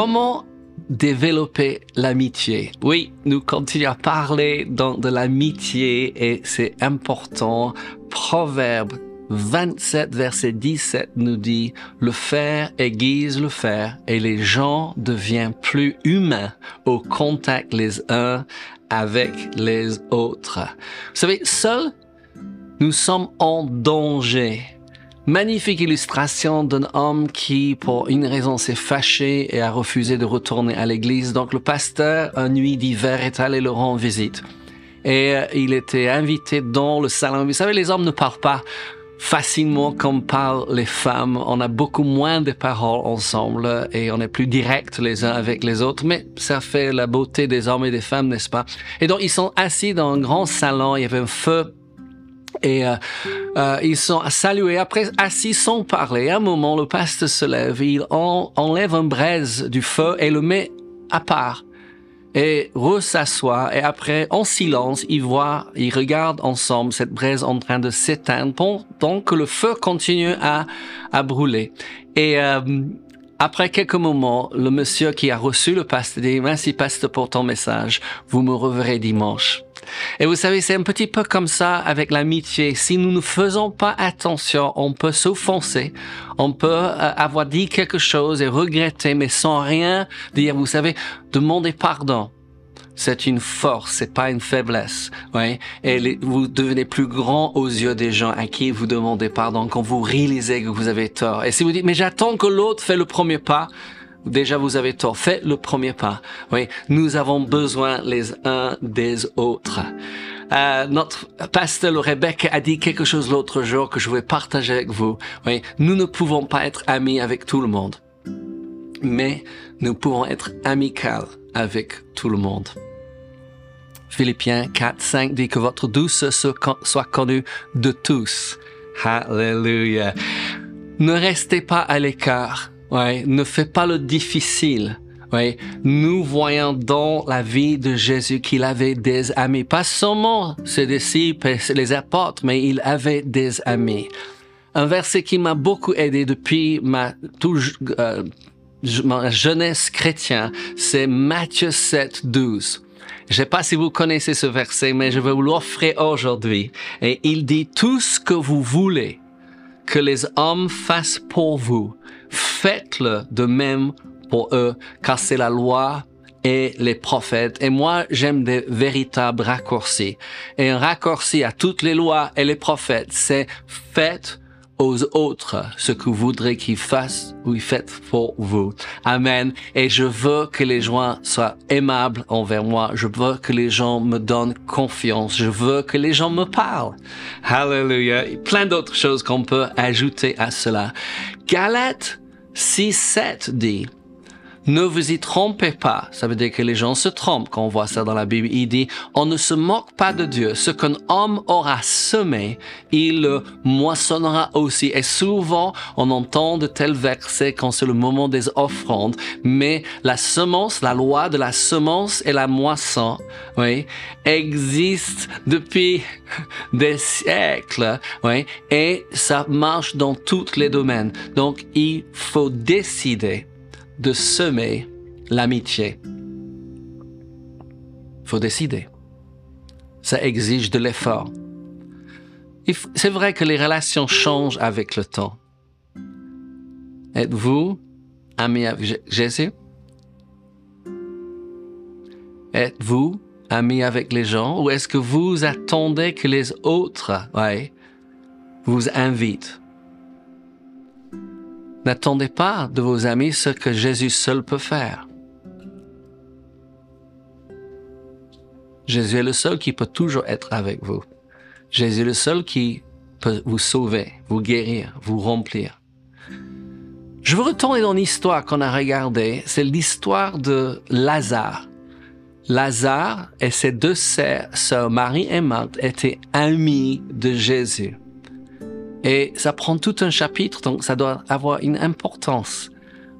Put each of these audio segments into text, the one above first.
Comment développer l'amitié? Oui, nous continuons à parler de l'amitié et c'est important. Proverbe 27, verset 17 nous dit, le fer aiguise le fer et les gens deviennent plus humains au contact les uns avec les autres. Vous savez, seuls, nous sommes en danger. Magnifique illustration d'un homme qui, pour une raison, s'est fâché et a refusé de retourner à l'église. Donc le pasteur, un nuit d'hiver, est allé le rendre visite. Et euh, il était invité dans le salon. Vous savez, les hommes ne parlent pas facilement comme parlent les femmes. On a beaucoup moins de paroles ensemble et on est plus direct les uns avec les autres, mais ça fait la beauté des hommes et des femmes, n'est-ce pas? Et donc, ils sont assis dans un grand salon, il y avait un feu et euh, euh, ils sont salués, après assis sans parler. Un moment, le pasteur se lève, il enlève un braise du feu et le met à part et s'assoit et après, en silence, ils voient, ils regardent ensemble cette braise en train de s'éteindre pendant que le feu continue à, à brûler. Et euh, après quelques moments, le monsieur qui a reçu le pasteur dit, merci pasteur pour ton message, vous me reverrez dimanche. Et vous savez, c'est un petit peu comme ça avec l'amitié. Si nous ne faisons pas attention, on peut s'offenser, on peut euh, avoir dit quelque chose et regretter, mais sans rien dire. Vous savez, demander pardon. C'est une force, c'est pas une faiblesse. Oui. Et vous devenez plus grand aux yeux des gens à qui vous demandez pardon quand vous réalisez que vous avez tort. Et si vous dites, mais j'attends que l'autre fait le premier pas, déjà vous avez tort. Faites le premier pas. Oui, nous avons besoin les uns des autres. Euh, notre pasteur Rebecca a dit quelque chose l'autre jour que je vais partager avec vous. Oui, nous ne pouvons pas être amis avec tout le monde, mais nous pouvons être amicales avec tout le monde. Philippiens 4, 5 dit que votre douce soit connue de tous. Hallelujah. Ne restez pas à l'écart ne fais pas le difficile. Ouais, nous voyons dans la vie de Jésus qu'il avait des amis, pas seulement ses disciples les apôtres, mais il avait des amis. Un verset qui m'a beaucoup aidé depuis ma, euh, ma jeunesse chrétienne, c'est Matthieu 7, 12. Je sais pas si vous connaissez ce verset, mais je vais vous l'offrir aujourd'hui. Et il dit, tout ce que vous voulez que les hommes fassent pour vous, faites-le de même pour eux, car c'est la loi et les prophètes. Et moi, j'aime des véritables raccourcis. Et un raccourci à toutes les lois et les prophètes, c'est faites aux autres ce que vous voudrez qu'ils fassent ou ils fassent pour vous. Amen. Et je veux que les gens soient aimables envers moi. Je veux que les gens me donnent confiance. Je veux que les gens me parlent. Hallelujah. Plein d'autres choses qu'on peut ajouter à cela. Galate 6, 7 dit, ne vous y trompez pas. Ça veut dire que les gens se trompent quand on voit ça dans la Bible. Il dit, on ne se moque pas de Dieu. Ce qu'un homme aura semé, il le moissonnera aussi. Et souvent, on entend de tels versets quand c'est le moment des offrandes. Mais la semence, la loi de la semence et la moisson, oui, existe depuis des siècles, oui, et ça marche dans tous les domaines. Donc, il faut décider de semer l'amitié. Faut décider. Ça exige de l'effort. C'est vrai que les relations changent avec le temps. Êtes-vous ami avec Jésus? Êtes-vous ami avec les gens ou est-ce que vous attendez que les autres vous invitent? N'attendez pas de vos amis ce que Jésus seul peut faire. Jésus est le seul qui peut toujours être avec vous. Jésus est le seul qui peut vous sauver, vous guérir, vous remplir. Je veux retourner dans l'histoire qu'on a regardée. C'est l'histoire de Lazare. Lazare et ses deux sœurs, Marie et Marthe, étaient amis de Jésus. Et ça prend tout un chapitre, donc ça doit avoir une importance.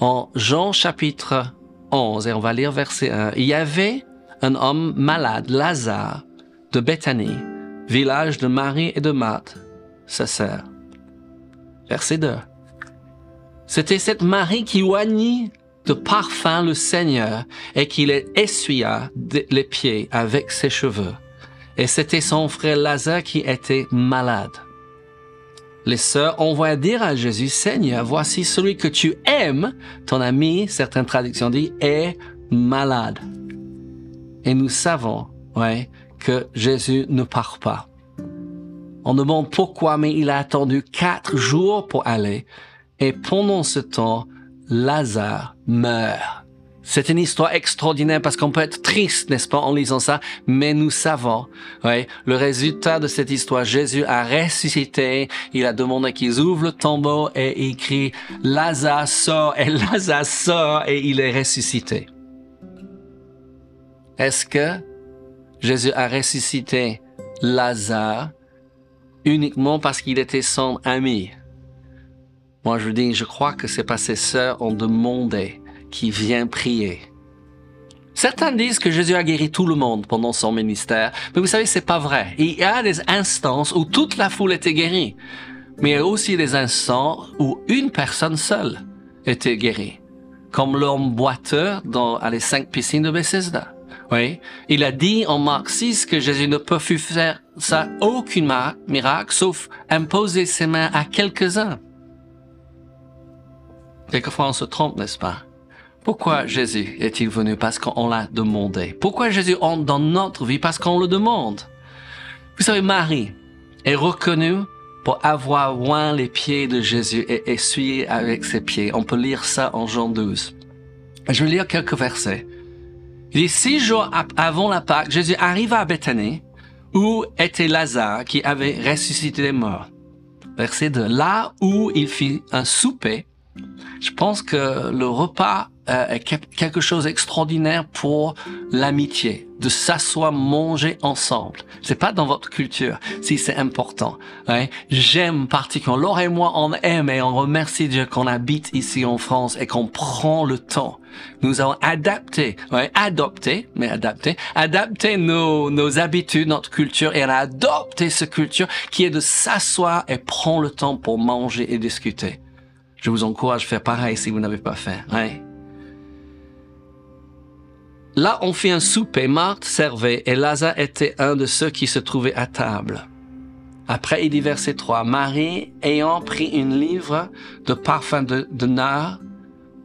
En Jean chapitre 11, et on va lire verset 1, il y avait un homme malade, Lazare, de Bethanie, village de Marie et de Marthe, sa sœur. Verset 2. C'était cette Marie qui oignit de parfum le Seigneur et qu'il essuya les pieds avec ses cheveux. Et c'était son frère Lazare qui était malade. Les sœurs envoient dire à Jésus, Seigneur, voici celui que tu aimes, ton ami, certaines traductions disent, est malade. Et nous savons, ouais, que Jésus ne part pas. On demande pourquoi, mais il a attendu quatre jours pour aller. Et pendant ce temps, Lazare meurt. C'est une histoire extraordinaire parce qu'on peut être triste, n'est-ce pas, en lisant ça, mais nous savons, ouais, le résultat de cette histoire. Jésus a ressuscité, il a demandé qu'ils ouvrent le tombeau et il crie Lazare sort et Lazare sort et il est ressuscité. Est-ce que Jésus a ressuscité Lazare uniquement parce qu'il était son ami? Moi, je dis, je crois que c'est parce que ses sœurs ont demandé qui vient prier. Certains disent que Jésus a guéri tout le monde pendant son ministère, mais vous savez, c'est pas vrai. Il y a des instances où toute la foule était guérie, mais il y a aussi des instants où une personne seule était guérie, comme l'homme boiteux dans les cinq piscines de Bethesda. Oui, il a dit en Marc 6 que Jésus ne peut faire ça aucun miracle sauf imposer ses mains à quelques-uns. Quelquefois on se trompe, n'est-ce pas? Pourquoi Jésus est-il venu? Parce qu'on l'a demandé. Pourquoi Jésus entre dans notre vie? Parce qu'on le demande. Vous savez, Marie est reconnue pour avoir oint les pieds de Jésus et essuyé avec ses pieds. On peut lire ça en Jean 12. Je vais lire quelques versets. Il dit, six jours avant la Pâque, Jésus arriva à Bethanie, où était Lazare qui avait ressuscité les morts. Verset 2. Là où il fit un souper, je pense que le repas euh, quelque chose d'extraordinaire pour l'amitié, de s'asseoir manger ensemble. C'est pas dans votre culture, si c'est important. Hein? J'aime particulièrement. Laure et moi, on aime et on remercie Dieu qu'on habite ici en France et qu'on prend le temps. Nous avons adapté, ouais, adopté, mais adapté, adapté nos, nos habitudes, notre culture et on a adopté cette culture qui est de s'asseoir et prendre le temps pour manger et discuter. Je vous encourage à faire pareil si vous n'avez pas fait. Hein? Là, on fit un souper, Marthe servait, et Lazare était un de ceux qui se trouvaient à table. Après, il dit verset 3, Marie, ayant pris une livre de parfum de, nard,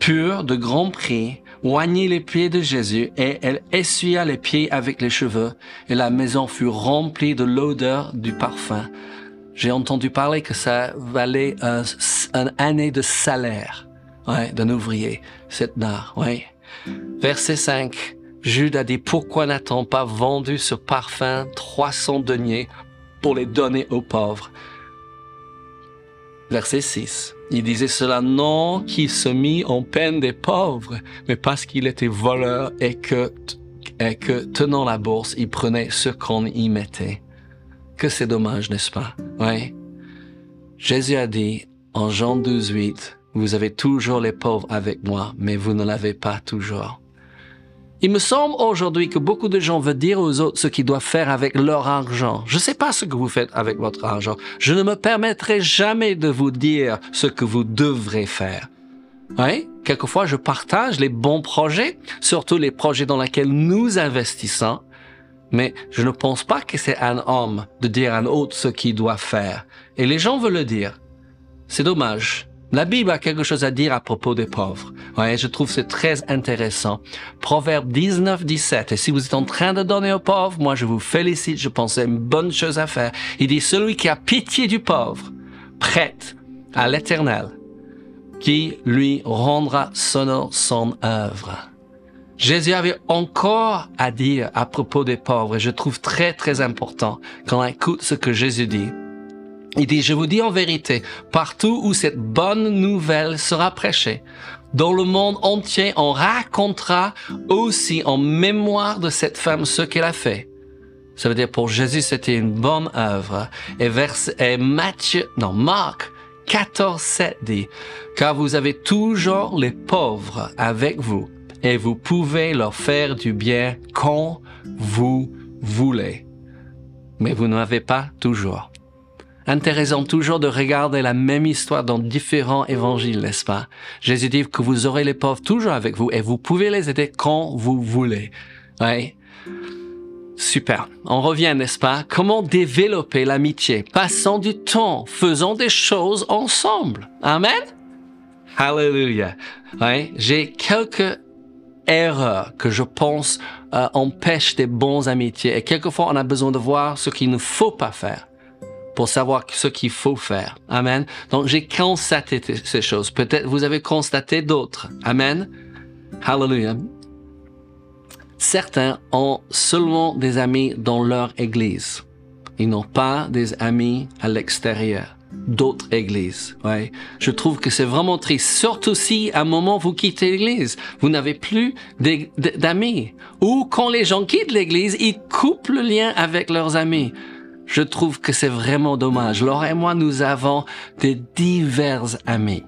pur, de grand prix, oignit les pieds de Jésus, et elle essuya les pieds avec les cheveux, et la maison fut remplie de l'odeur du parfum. J'ai entendu parler que ça valait un, année de salaire ouais, d'un ouvrier, cette nard. Ouais. Verset 5. Jude a dit, pourquoi n'a-t-on pas vendu ce parfum 300 deniers pour les donner aux pauvres? Verset 6. Il disait cela non qu'il se mit en peine des pauvres, mais parce qu'il était voleur et que, et que tenant la bourse, il prenait ce qu'on y mettait. Que c'est dommage, n'est-ce pas? Oui. Jésus a dit en Jean 12, 8, vous avez toujours les pauvres avec moi, mais vous ne l'avez pas toujours. Il me semble aujourd'hui que beaucoup de gens veulent dire aux autres ce qu'ils doivent faire avec leur argent. Je ne sais pas ce que vous faites avec votre argent. Je ne me permettrai jamais de vous dire ce que vous devrez faire. Oui, quelquefois je partage les bons projets, surtout les projets dans lesquels nous investissons, mais je ne pense pas que c'est un homme de dire à un autre ce qu'il doit faire. Et les gens veulent le dire. C'est dommage. La Bible a quelque chose à dire à propos des pauvres. Ouais, je trouve c'est très intéressant. Proverbe 19, 17. Et si vous êtes en train de donner aux pauvres, moi je vous félicite, je pense que c'est une bonne chose à faire. Il dit, celui qui a pitié du pauvre, prête à l'éternel, qui lui rendra son, son œuvre. Jésus avait encore à dire à propos des pauvres et je trouve très très important quand on écoute ce que Jésus dit. Il dit, je vous dis en vérité, partout où cette bonne nouvelle sera prêchée, dans le monde entier, on racontera aussi en mémoire de cette femme ce qu'elle a fait. Ça veut dire pour Jésus, c'était une bonne œuvre. Et, vers, et Matthieu, non, Marc 14, 7 dit, car vous avez toujours les pauvres avec vous et vous pouvez leur faire du bien quand vous voulez. Mais vous n'avez pas toujours. Intéressant toujours de regarder la même histoire dans différents évangiles, n'est-ce pas? Jésus dit que vous aurez les pauvres toujours avec vous et vous pouvez les aider quand vous voulez. Ouais. Super. On revient, n'est-ce pas? Comment développer l'amitié? Passant du temps, faisant des choses ensemble. Amen? Hallelujah. Ouais. J'ai quelques erreurs que je pense euh, empêchent des bons amitiés. Et quelquefois, on a besoin de voir ce qu'il ne faut pas faire pour savoir ce qu'il faut faire. Amen. Donc, j'ai constaté ces choses. Peut-être vous avez constaté d'autres. Amen. Hallelujah. Certains ont seulement des amis dans leur église. Ils n'ont pas des amis à l'extérieur d'autres églises. Ouais. Je trouve que c'est vraiment triste. Surtout si à un moment vous quittez l'église, vous n'avez plus d'amis. Ou quand les gens quittent l'église, ils coupent le lien avec leurs amis. Je trouve que c'est vraiment dommage. Laure et moi, nous avons des divers amis.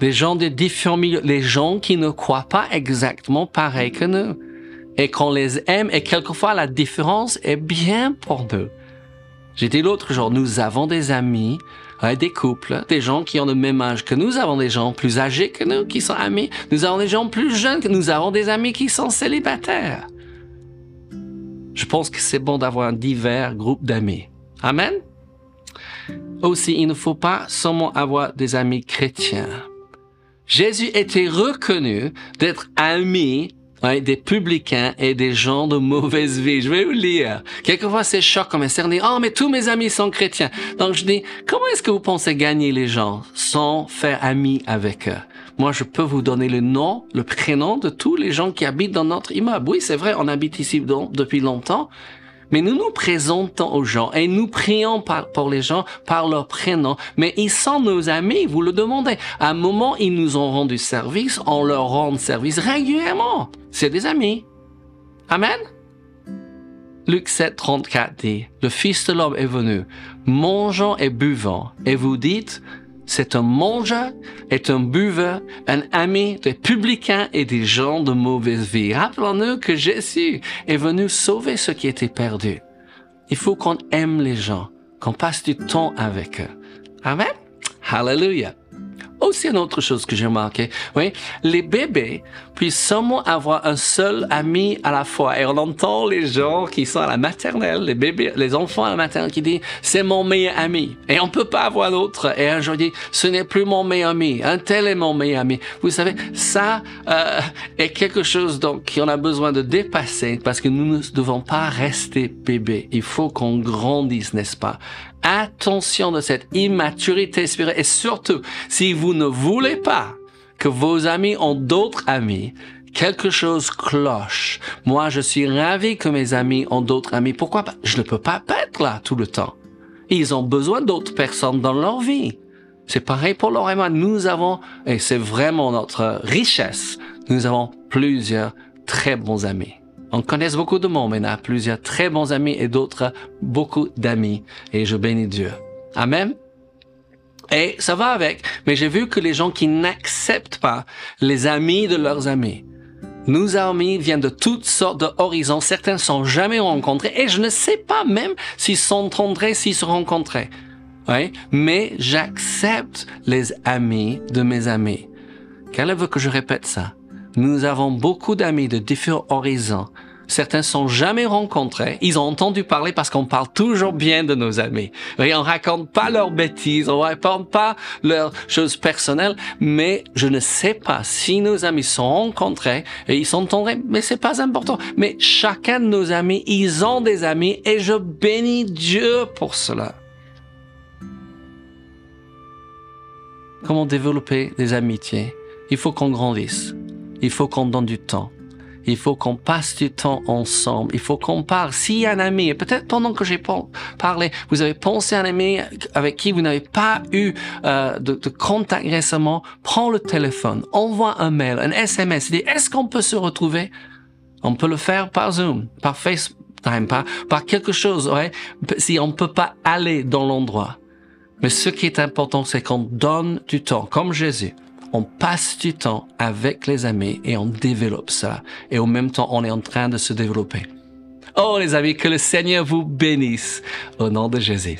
Des gens de différents milieux, les gens qui ne croient pas exactement pareil que nous. Et qu'on les aime, et quelquefois la différence est bien pour nous. J'ai dit l'autre jour, nous avons des amis, des couples, des gens qui ont le même âge que nous, avons des gens plus âgés que nous qui sont amis, nous avons des gens plus jeunes que nous, nous avons des amis qui sont célibataires. Je pense que c'est bon d'avoir un divers groupe d'amis. Amen? Aussi, il ne faut pas seulement avoir des amis chrétiens. Jésus était reconnu d'être ami des publicains et des gens de mauvaise vie. Je vais vous lire. Quelquefois, c'est choquant, mais c'est dit, oh, mais tous mes amis sont chrétiens. Donc, je dis, comment est-ce que vous pensez gagner les gens sans faire ami avec eux? Moi, je peux vous donner le nom, le prénom de tous les gens qui habitent dans notre immeuble. Oui, c'est vrai, on habite ici depuis longtemps, mais nous nous présentons aux gens et nous prions pour les gens par leur prénom. Mais ils sont nos amis, vous le demandez. À un moment, ils nous ont rendu service, on leur rend service régulièrement. C'est des amis. Amen. Luc 7, 34 dit, le Fils de l'homme est venu, mangeant et buvant, et vous dites, c'est un mangeur, est un buveur, un ami des publicains et des gens de mauvaise vie. Rappelons-nous que Jésus est venu sauver ceux qui étaient perdus. Il faut qu'on aime les gens, qu'on passe du temps avec eux. Amen. Hallelujah. Aussi une autre chose que j'ai remarqué, oui, les bébés puissent seulement avoir un seul ami à la fois. Et on entend les gens qui sont à la maternelle, les bébés, les enfants à la maternelle qui disent c'est mon meilleur ami. Et on peut pas avoir l'autre. Et un jour dit ce n'est plus mon meilleur ami. Un tel est mon meilleur ami. Vous savez, ça euh, est quelque chose donc qu'on a besoin de dépasser parce que nous ne devons pas rester bébés. Il faut qu'on grandisse, n'est-ce pas? Attention de cette immaturité spirituelle et surtout si vous ne voulez pas que vos amis ont d'autres amis, quelque chose cloche. Moi, je suis ravi que mes amis ont d'autres amis. Pourquoi pas? Je ne peux pas être là tout le temps. Ils ont besoin d'autres personnes dans leur vie. C'est pareil pour Laure et moi. Nous avons, et c'est vraiment notre richesse, nous avons plusieurs très bons amis. On connaît beaucoup de monde, mais on a plusieurs très bons amis et d'autres beaucoup d'amis. Et je bénis Dieu. Amen. Et ça va avec. Mais j'ai vu que les gens qui n'acceptent pas les amis de leurs amis, nos amis viennent de toutes sortes d'horizons. Certains sont jamais rencontrés et je ne sais pas même s'ils s'entendraient s'ils se rencontraient. Oui, mais j'accepte les amis de mes amis. Qu'elle veut que je répète ça? Nous avons beaucoup d'amis de différents horizons. Certains sont jamais rencontrés. Ils ont entendu parler parce qu'on parle toujours bien de nos amis. Et on raconte pas leurs bêtises, on raconte pas leurs choses personnelles, mais je ne sais pas si nos amis sont rencontrés et ils entendus, mais c'est pas important. Mais chacun de nos amis, ils ont des amis et je bénis Dieu pour cela. Comment développer des amitiés? Il faut qu'on grandisse. Il faut qu'on donne du temps. Il faut qu'on passe du temps ensemble. Il faut qu'on parle. A un ami, peut-être pendant que j'ai parlé, vous avez pensé à un ami avec qui vous n'avez pas eu euh, de, de, contact récemment, prends le téléphone, envoie un mail, un SMS, dis est-ce qu'on peut se retrouver? On peut le faire par Zoom, par FaceTime, par, par quelque chose, ouais, si on ne peut pas aller dans l'endroit. Mais ce qui est important, c'est qu'on donne du temps, comme Jésus on passe du temps avec les amis et on développe ça. Et au même temps, on est en train de se développer. Oh les amis, que le Seigneur vous bénisse au nom de Jésus.